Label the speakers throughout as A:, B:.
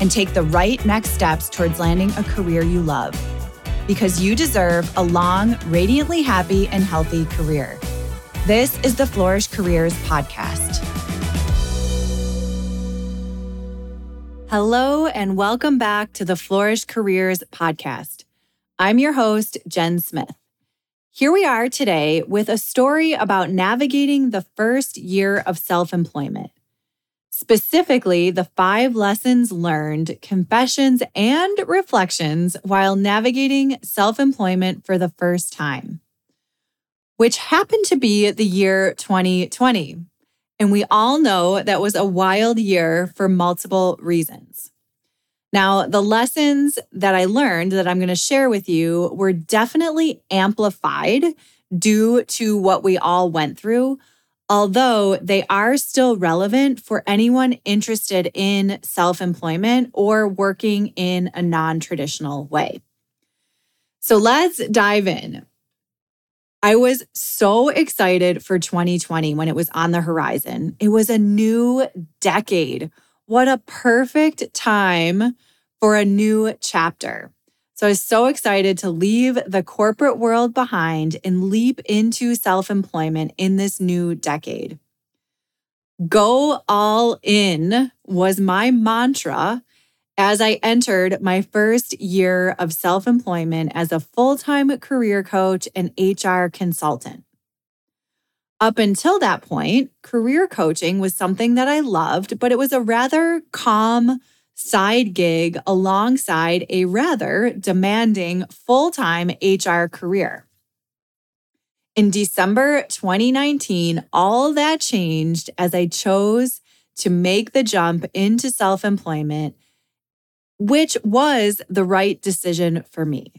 A: and take the right next steps towards landing a career you love. Because you deserve a long, radiantly happy, and healthy career. This is the Flourish Careers Podcast. Hello, and welcome back to the Flourish Careers Podcast. I'm your host, Jen Smith. Here we are today with a story about navigating the first year of self employment. Specifically, the five lessons learned, confessions, and reflections while navigating self employment for the first time, which happened to be the year 2020. And we all know that was a wild year for multiple reasons. Now, the lessons that I learned that I'm going to share with you were definitely amplified due to what we all went through, although they are still relevant for anyone interested in self employment or working in a non traditional way. So let's dive in. I was so excited for 2020 when it was on the horizon. It was a new decade. What a perfect time for a new chapter. So I was so excited to leave the corporate world behind and leap into self employment in this new decade. Go all in was my mantra as I entered my first year of self employment as a full time career coach and HR consultant. Up until that point, career coaching was something that I loved, but it was a rather calm, side gig alongside a rather demanding full time HR career. In December 2019, all that changed as I chose to make the jump into self employment, which was the right decision for me.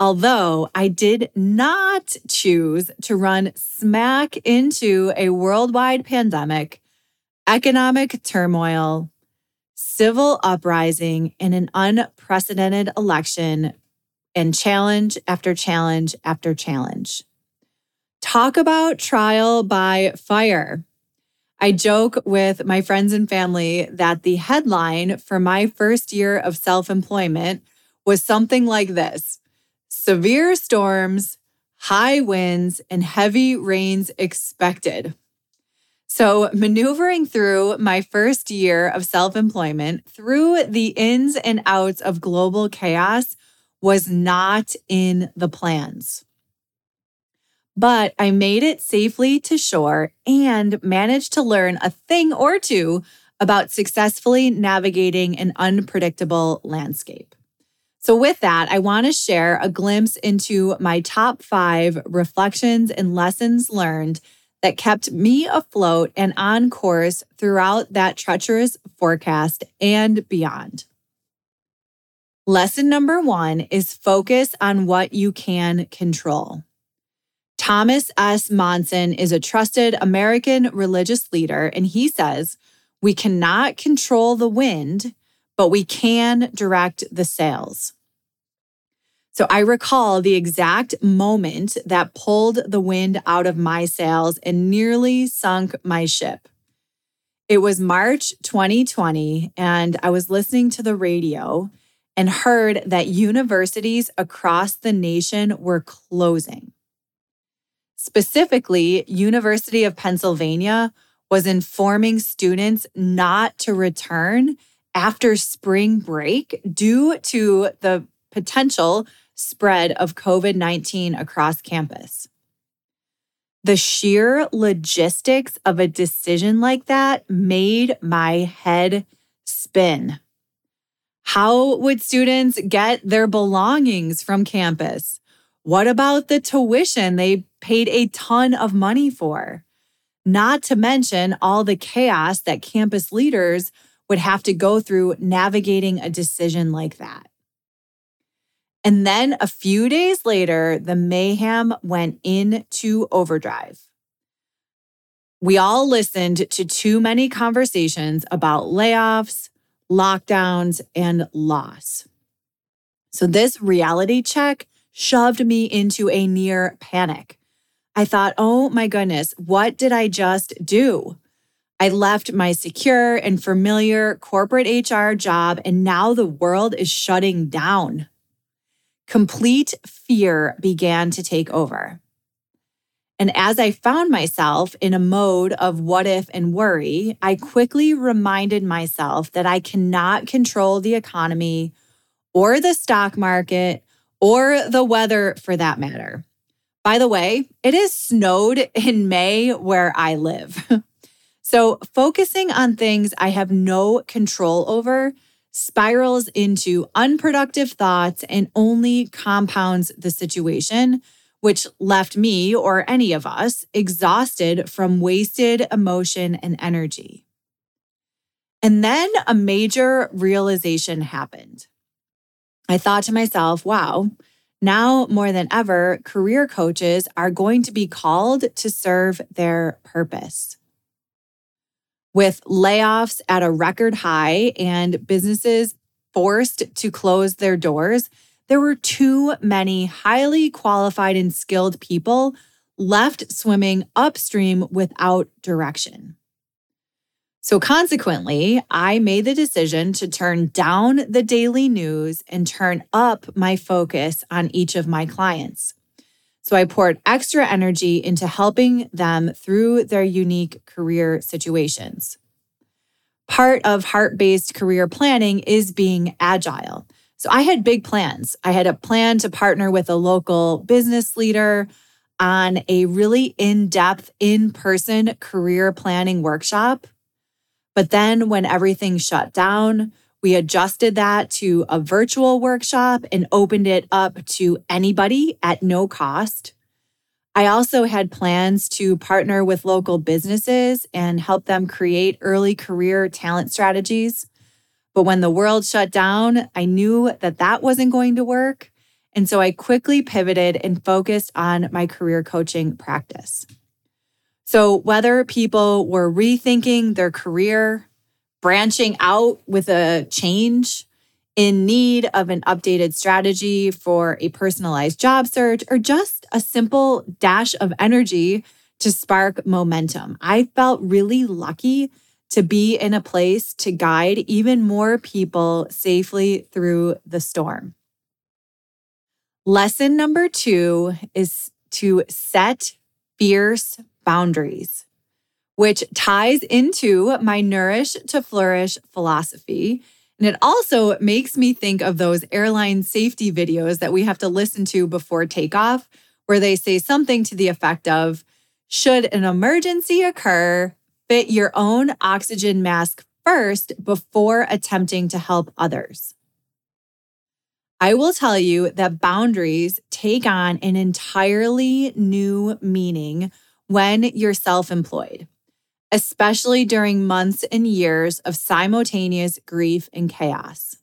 A: Although I did not choose to run smack into a worldwide pandemic, economic turmoil, civil uprising in an unprecedented election and challenge after challenge after challenge. Talk about trial by fire. I joke with my friends and family that the headline for my first year of self employment was something like this Severe storms, high winds, and heavy rains expected. So, maneuvering through my first year of self employment through the ins and outs of global chaos was not in the plans. But I made it safely to shore and managed to learn a thing or two about successfully navigating an unpredictable landscape. So, with that, I want to share a glimpse into my top five reflections and lessons learned that kept me afloat and on course throughout that treacherous forecast and beyond. Lesson number one is focus on what you can control. Thomas S. Monson is a trusted American religious leader, and he says, We cannot control the wind, but we can direct the sails. So I recall the exact moment that pulled the wind out of my sails and nearly sunk my ship. It was March 2020, and I was listening to the radio and heard that universities across the nation were closing. Specifically, University of Pennsylvania was informing students not to return after spring break due to the potential spread of COVID 19 across campus. The sheer logistics of a decision like that made my head spin. How would students get their belongings from campus? What about the tuition they paid a ton of money for? Not to mention all the chaos that campus leaders would have to go through navigating a decision like that. And then a few days later, the mayhem went into overdrive. We all listened to too many conversations about layoffs, lockdowns, and loss. So, this reality check shoved me into a near panic. I thought, oh my goodness, what did I just do? I left my secure and familiar corporate HR job, and now the world is shutting down. Complete fear began to take over. And as I found myself in a mode of what if and worry, I quickly reminded myself that I cannot control the economy or the stock market or the weather for that matter. By the way, it is snowed in May where I live. so, focusing on things I have no control over spirals into unproductive thoughts and only compounds the situation, which left me or any of us exhausted from wasted emotion and energy. And then a major realization happened. I thought to myself, wow, now more than ever, career coaches are going to be called to serve their purpose. With layoffs at a record high and businesses forced to close their doors, there were too many highly qualified and skilled people left swimming upstream without direction. So, consequently, I made the decision to turn down the daily news and turn up my focus on each of my clients. So, I poured extra energy into helping them through their unique career situations. Part of heart based career planning is being agile. So, I had big plans. I had a plan to partner with a local business leader on a really in depth, in person career planning workshop but then when everything shut down, we adjusted that to a virtual workshop and opened it up to anybody at no cost. I also had plans to partner with local businesses and help them create early career talent strategies. But when the world shut down, I knew that that wasn't going to work. And so I quickly pivoted and focused on my career coaching practice. So, whether people were rethinking their career, branching out with a change, in need of an updated strategy for a personalized job search, or just a simple dash of energy to spark momentum, I felt really lucky to be in a place to guide even more people safely through the storm. Lesson number two is to set fierce boundaries, which ties into my Nourish to Flourish philosophy. And it also makes me think of those airline safety videos that we have to listen to before takeoff, where they say something to the effect of Should an emergency occur, fit your own oxygen mask first before attempting to help others. I will tell you that boundaries take on an entirely new meaning when you're self employed, especially during months and years of simultaneous grief and chaos.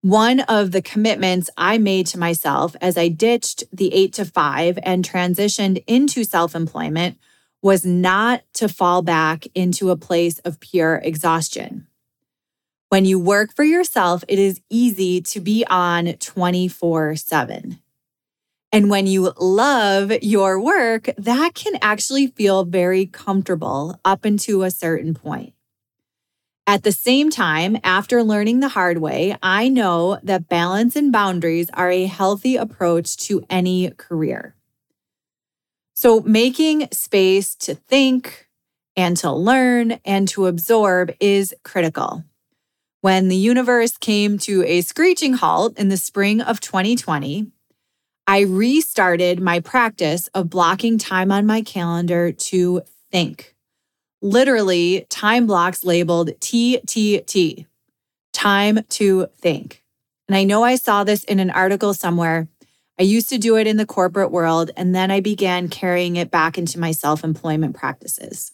A: One of the commitments I made to myself as I ditched the eight to five and transitioned into self employment was not to fall back into a place of pure exhaustion. When you work for yourself, it is easy to be on 24 7. And when you love your work, that can actually feel very comfortable up until a certain point. At the same time, after learning the hard way, I know that balance and boundaries are a healthy approach to any career. So, making space to think and to learn and to absorb is critical. When the universe came to a screeching halt in the spring of 2020, I restarted my practice of blocking time on my calendar to think. Literally, time blocks labeled TTT, time to think. And I know I saw this in an article somewhere. I used to do it in the corporate world, and then I began carrying it back into my self employment practices.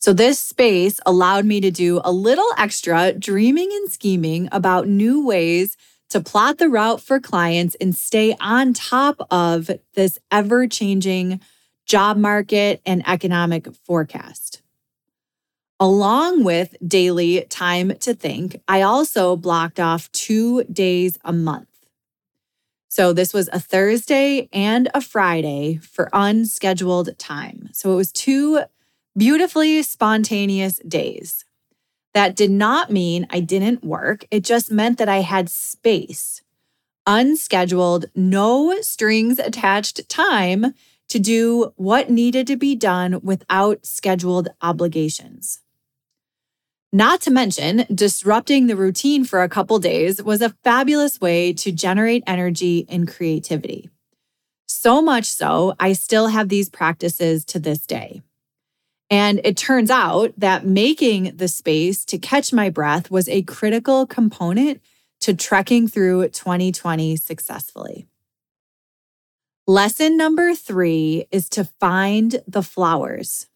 A: So, this space allowed me to do a little extra dreaming and scheming about new ways to plot the route for clients and stay on top of this ever changing job market and economic forecast. Along with daily time to think, I also blocked off two days a month. So, this was a Thursday and a Friday for unscheduled time. So, it was two beautifully spontaneous days. That did not mean I didn't work, it just meant that I had space, unscheduled, no strings attached time to do what needed to be done without scheduled obligations. Not to mention, disrupting the routine for a couple days was a fabulous way to generate energy and creativity. So much so, I still have these practices to this day. And it turns out that making the space to catch my breath was a critical component to trekking through 2020 successfully. Lesson number three is to find the flowers.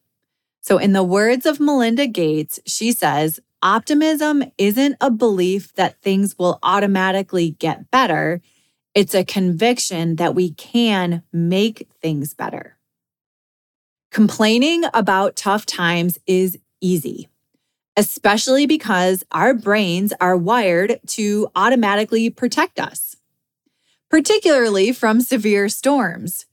A: So, in the words of Melinda Gates, she says, optimism isn't a belief that things will automatically get better. It's a conviction that we can make things better. Complaining about tough times is easy, especially because our brains are wired to automatically protect us, particularly from severe storms.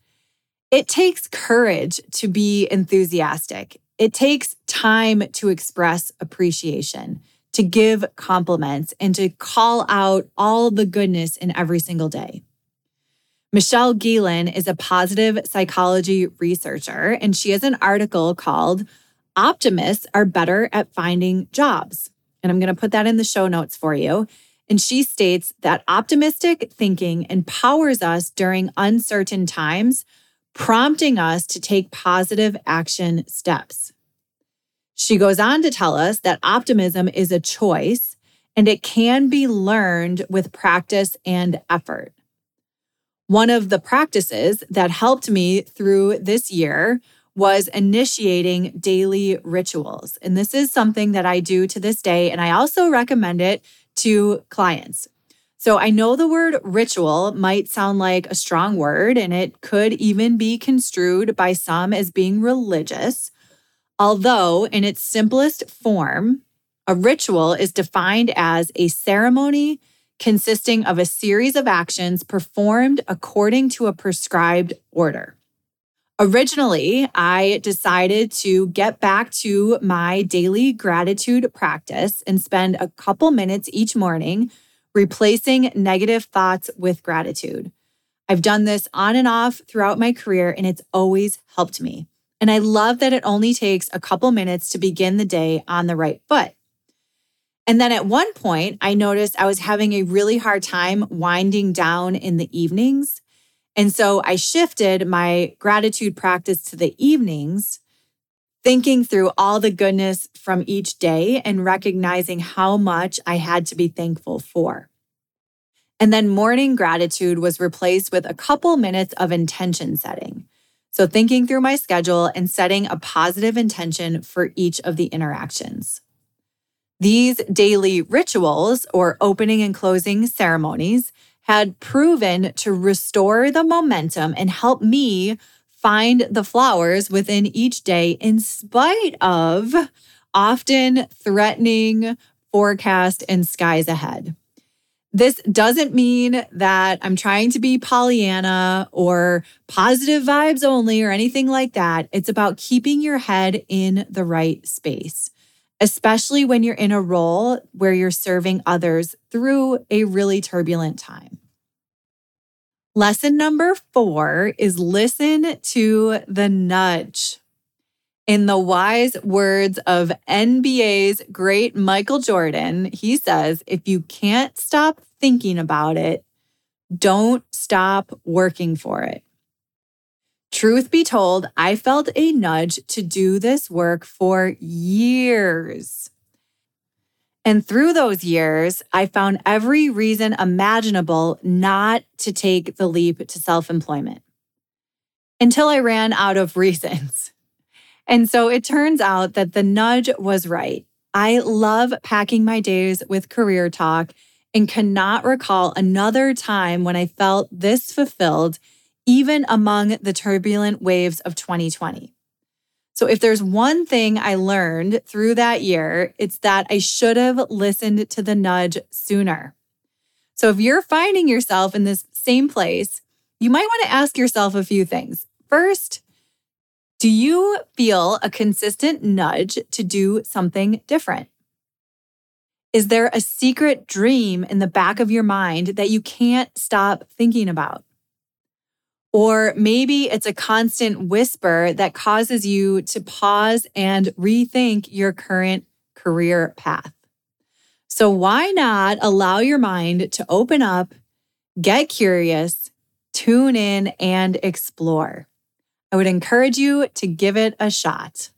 A: It takes courage to be enthusiastic. It takes time to express appreciation, to give compliments, and to call out all the goodness in every single day. Michelle Gielan is a positive psychology researcher, and she has an article called Optimists Are Better at Finding Jobs. And I'm going to put that in the show notes for you. And she states that optimistic thinking empowers us during uncertain times, prompting us to take positive action steps. She goes on to tell us that optimism is a choice and it can be learned with practice and effort. One of the practices that helped me through this year was initiating daily rituals. And this is something that I do to this day. And I also recommend it to clients. So I know the word ritual might sound like a strong word, and it could even be construed by some as being religious. Although, in its simplest form, a ritual is defined as a ceremony consisting of a series of actions performed according to a prescribed order. Originally, I decided to get back to my daily gratitude practice and spend a couple minutes each morning replacing negative thoughts with gratitude. I've done this on and off throughout my career, and it's always helped me. And I love that it only takes a couple minutes to begin the day on the right foot. And then at one point, I noticed I was having a really hard time winding down in the evenings. And so I shifted my gratitude practice to the evenings, thinking through all the goodness from each day and recognizing how much I had to be thankful for. And then morning gratitude was replaced with a couple minutes of intention setting. So, thinking through my schedule and setting a positive intention for each of the interactions. These daily rituals or opening and closing ceremonies had proven to restore the momentum and help me find the flowers within each day in spite of often threatening forecast and skies ahead. This doesn't mean that I'm trying to be Pollyanna or positive vibes only or anything like that. It's about keeping your head in the right space especially when you're in a role where you're serving others through a really turbulent time. Lesson number four is listen to the nudge. In the wise words of NBA's great Michael Jordan, he says, if you can't stop thinking about it, don't stop working for it. Truth be told, I felt a nudge to do this work for years. And through those years, I found every reason imaginable not to take the leap to self employment until I ran out of reasons. And so it turns out that the nudge was right. I love packing my days with career talk and cannot recall another time when I felt this fulfilled, even among the turbulent waves of 2020. So, if there's one thing I learned through that year, it's that I should have listened to the nudge sooner. So, if you're finding yourself in this same place, you might want to ask yourself a few things. First, do you feel a consistent nudge to do something different? Is there a secret dream in the back of your mind that you can't stop thinking about? Or maybe it's a constant whisper that causes you to pause and rethink your current career path. So, why not allow your mind to open up, get curious, tune in, and explore? I would encourage you to give it a shot.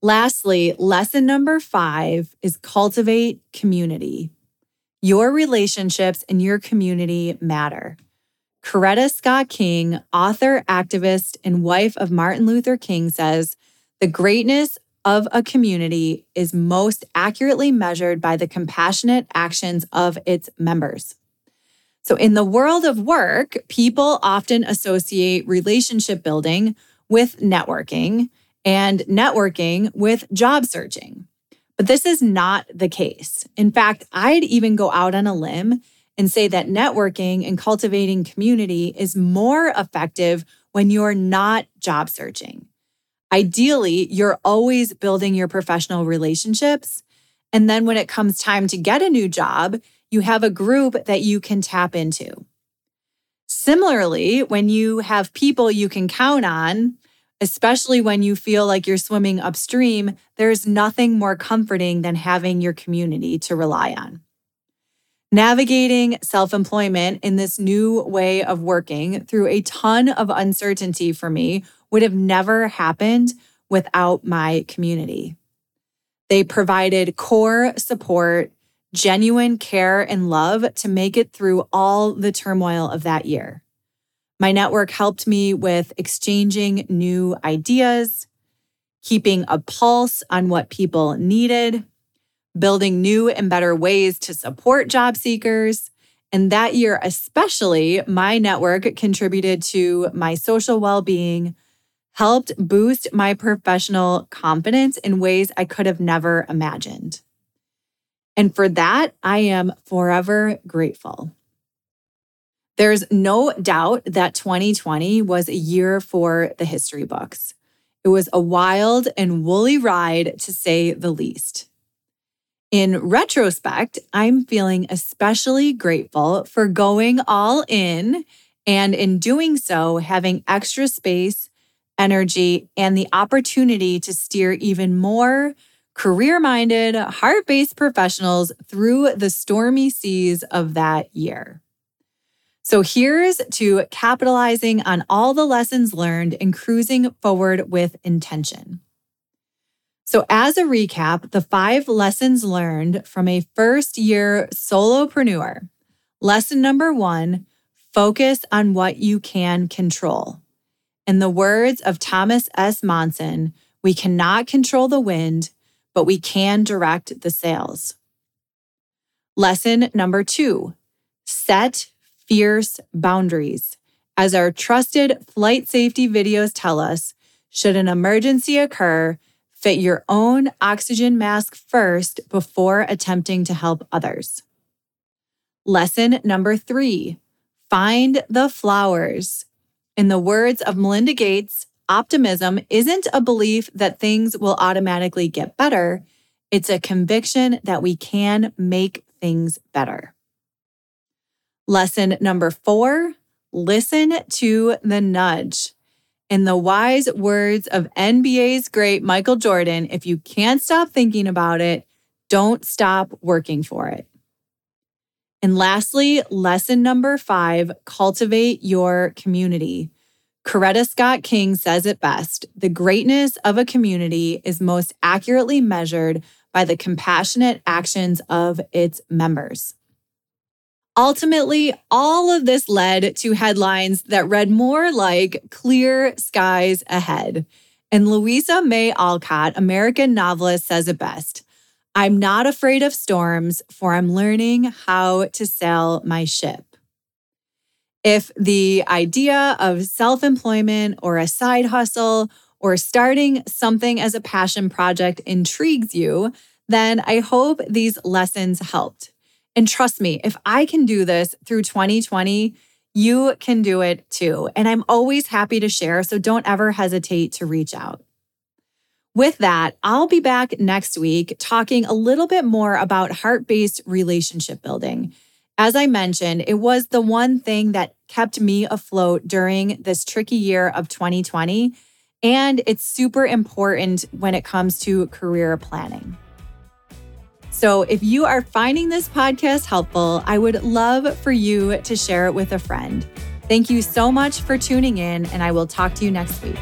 A: Lastly, lesson number five is cultivate community. Your relationships and your community matter. Coretta Scott King, author, activist, and wife of Martin Luther King, says the greatness of a community is most accurately measured by the compassionate actions of its members. So, in the world of work, people often associate relationship building with networking and networking with job searching. But this is not the case. In fact, I'd even go out on a limb and say that networking and cultivating community is more effective when you're not job searching. Ideally, you're always building your professional relationships. And then when it comes time to get a new job, you have a group that you can tap into. Similarly, when you have people you can count on, especially when you feel like you're swimming upstream, there's nothing more comforting than having your community to rely on. Navigating self employment in this new way of working through a ton of uncertainty for me would have never happened without my community. They provided core support genuine care and love to make it through all the turmoil of that year. My network helped me with exchanging new ideas, keeping a pulse on what people needed, building new and better ways to support job seekers. And that year, especially, my network contributed to my social well being, helped boost my professional confidence in ways I could have never imagined. And for that, I am forever grateful. There's no doubt that 2020 was a year for the history books. It was a wild and woolly ride, to say the least. In retrospect, I'm feeling especially grateful for going all in and in doing so, having extra space, energy, and the opportunity to steer even more career minded, heart based professionals through the stormy seas of that year. So here's to capitalizing on all the lessons learned and cruising forward with intention. So, as a recap, the five lessons learned from a first year solopreneur. Lesson number one focus on what you can control. In the words of Thomas S. Monson, we cannot control the wind, but we can direct the sails. Lesson number two set fierce boundaries. As our trusted flight safety videos tell us, should an emergency occur, fit your own oxygen mask first before attempting to help others. Lesson number three find the flowers. In the words of Melinda Gates, Optimism isn't a belief that things will automatically get better. It's a conviction that we can make things better. Lesson number four listen to the nudge. In the wise words of NBA's great Michael Jordan, if you can't stop thinking about it, don't stop working for it. And lastly, lesson number five cultivate your community. Coretta Scott King says it best the greatness of a community is most accurately measured by the compassionate actions of its members. Ultimately, all of this led to headlines that read more like clear skies ahead. And Louisa May Alcott, American novelist, says it best I'm not afraid of storms, for I'm learning how to sail my ship. If the idea of self employment or a side hustle or starting something as a passion project intrigues you, then I hope these lessons helped. And trust me, if I can do this through 2020, you can do it too. And I'm always happy to share, so don't ever hesitate to reach out. With that, I'll be back next week talking a little bit more about heart based relationship building. As I mentioned, it was the one thing that kept me afloat during this tricky year of 2020. And it's super important when it comes to career planning. So, if you are finding this podcast helpful, I would love for you to share it with a friend. Thank you so much for tuning in, and I will talk to you next week.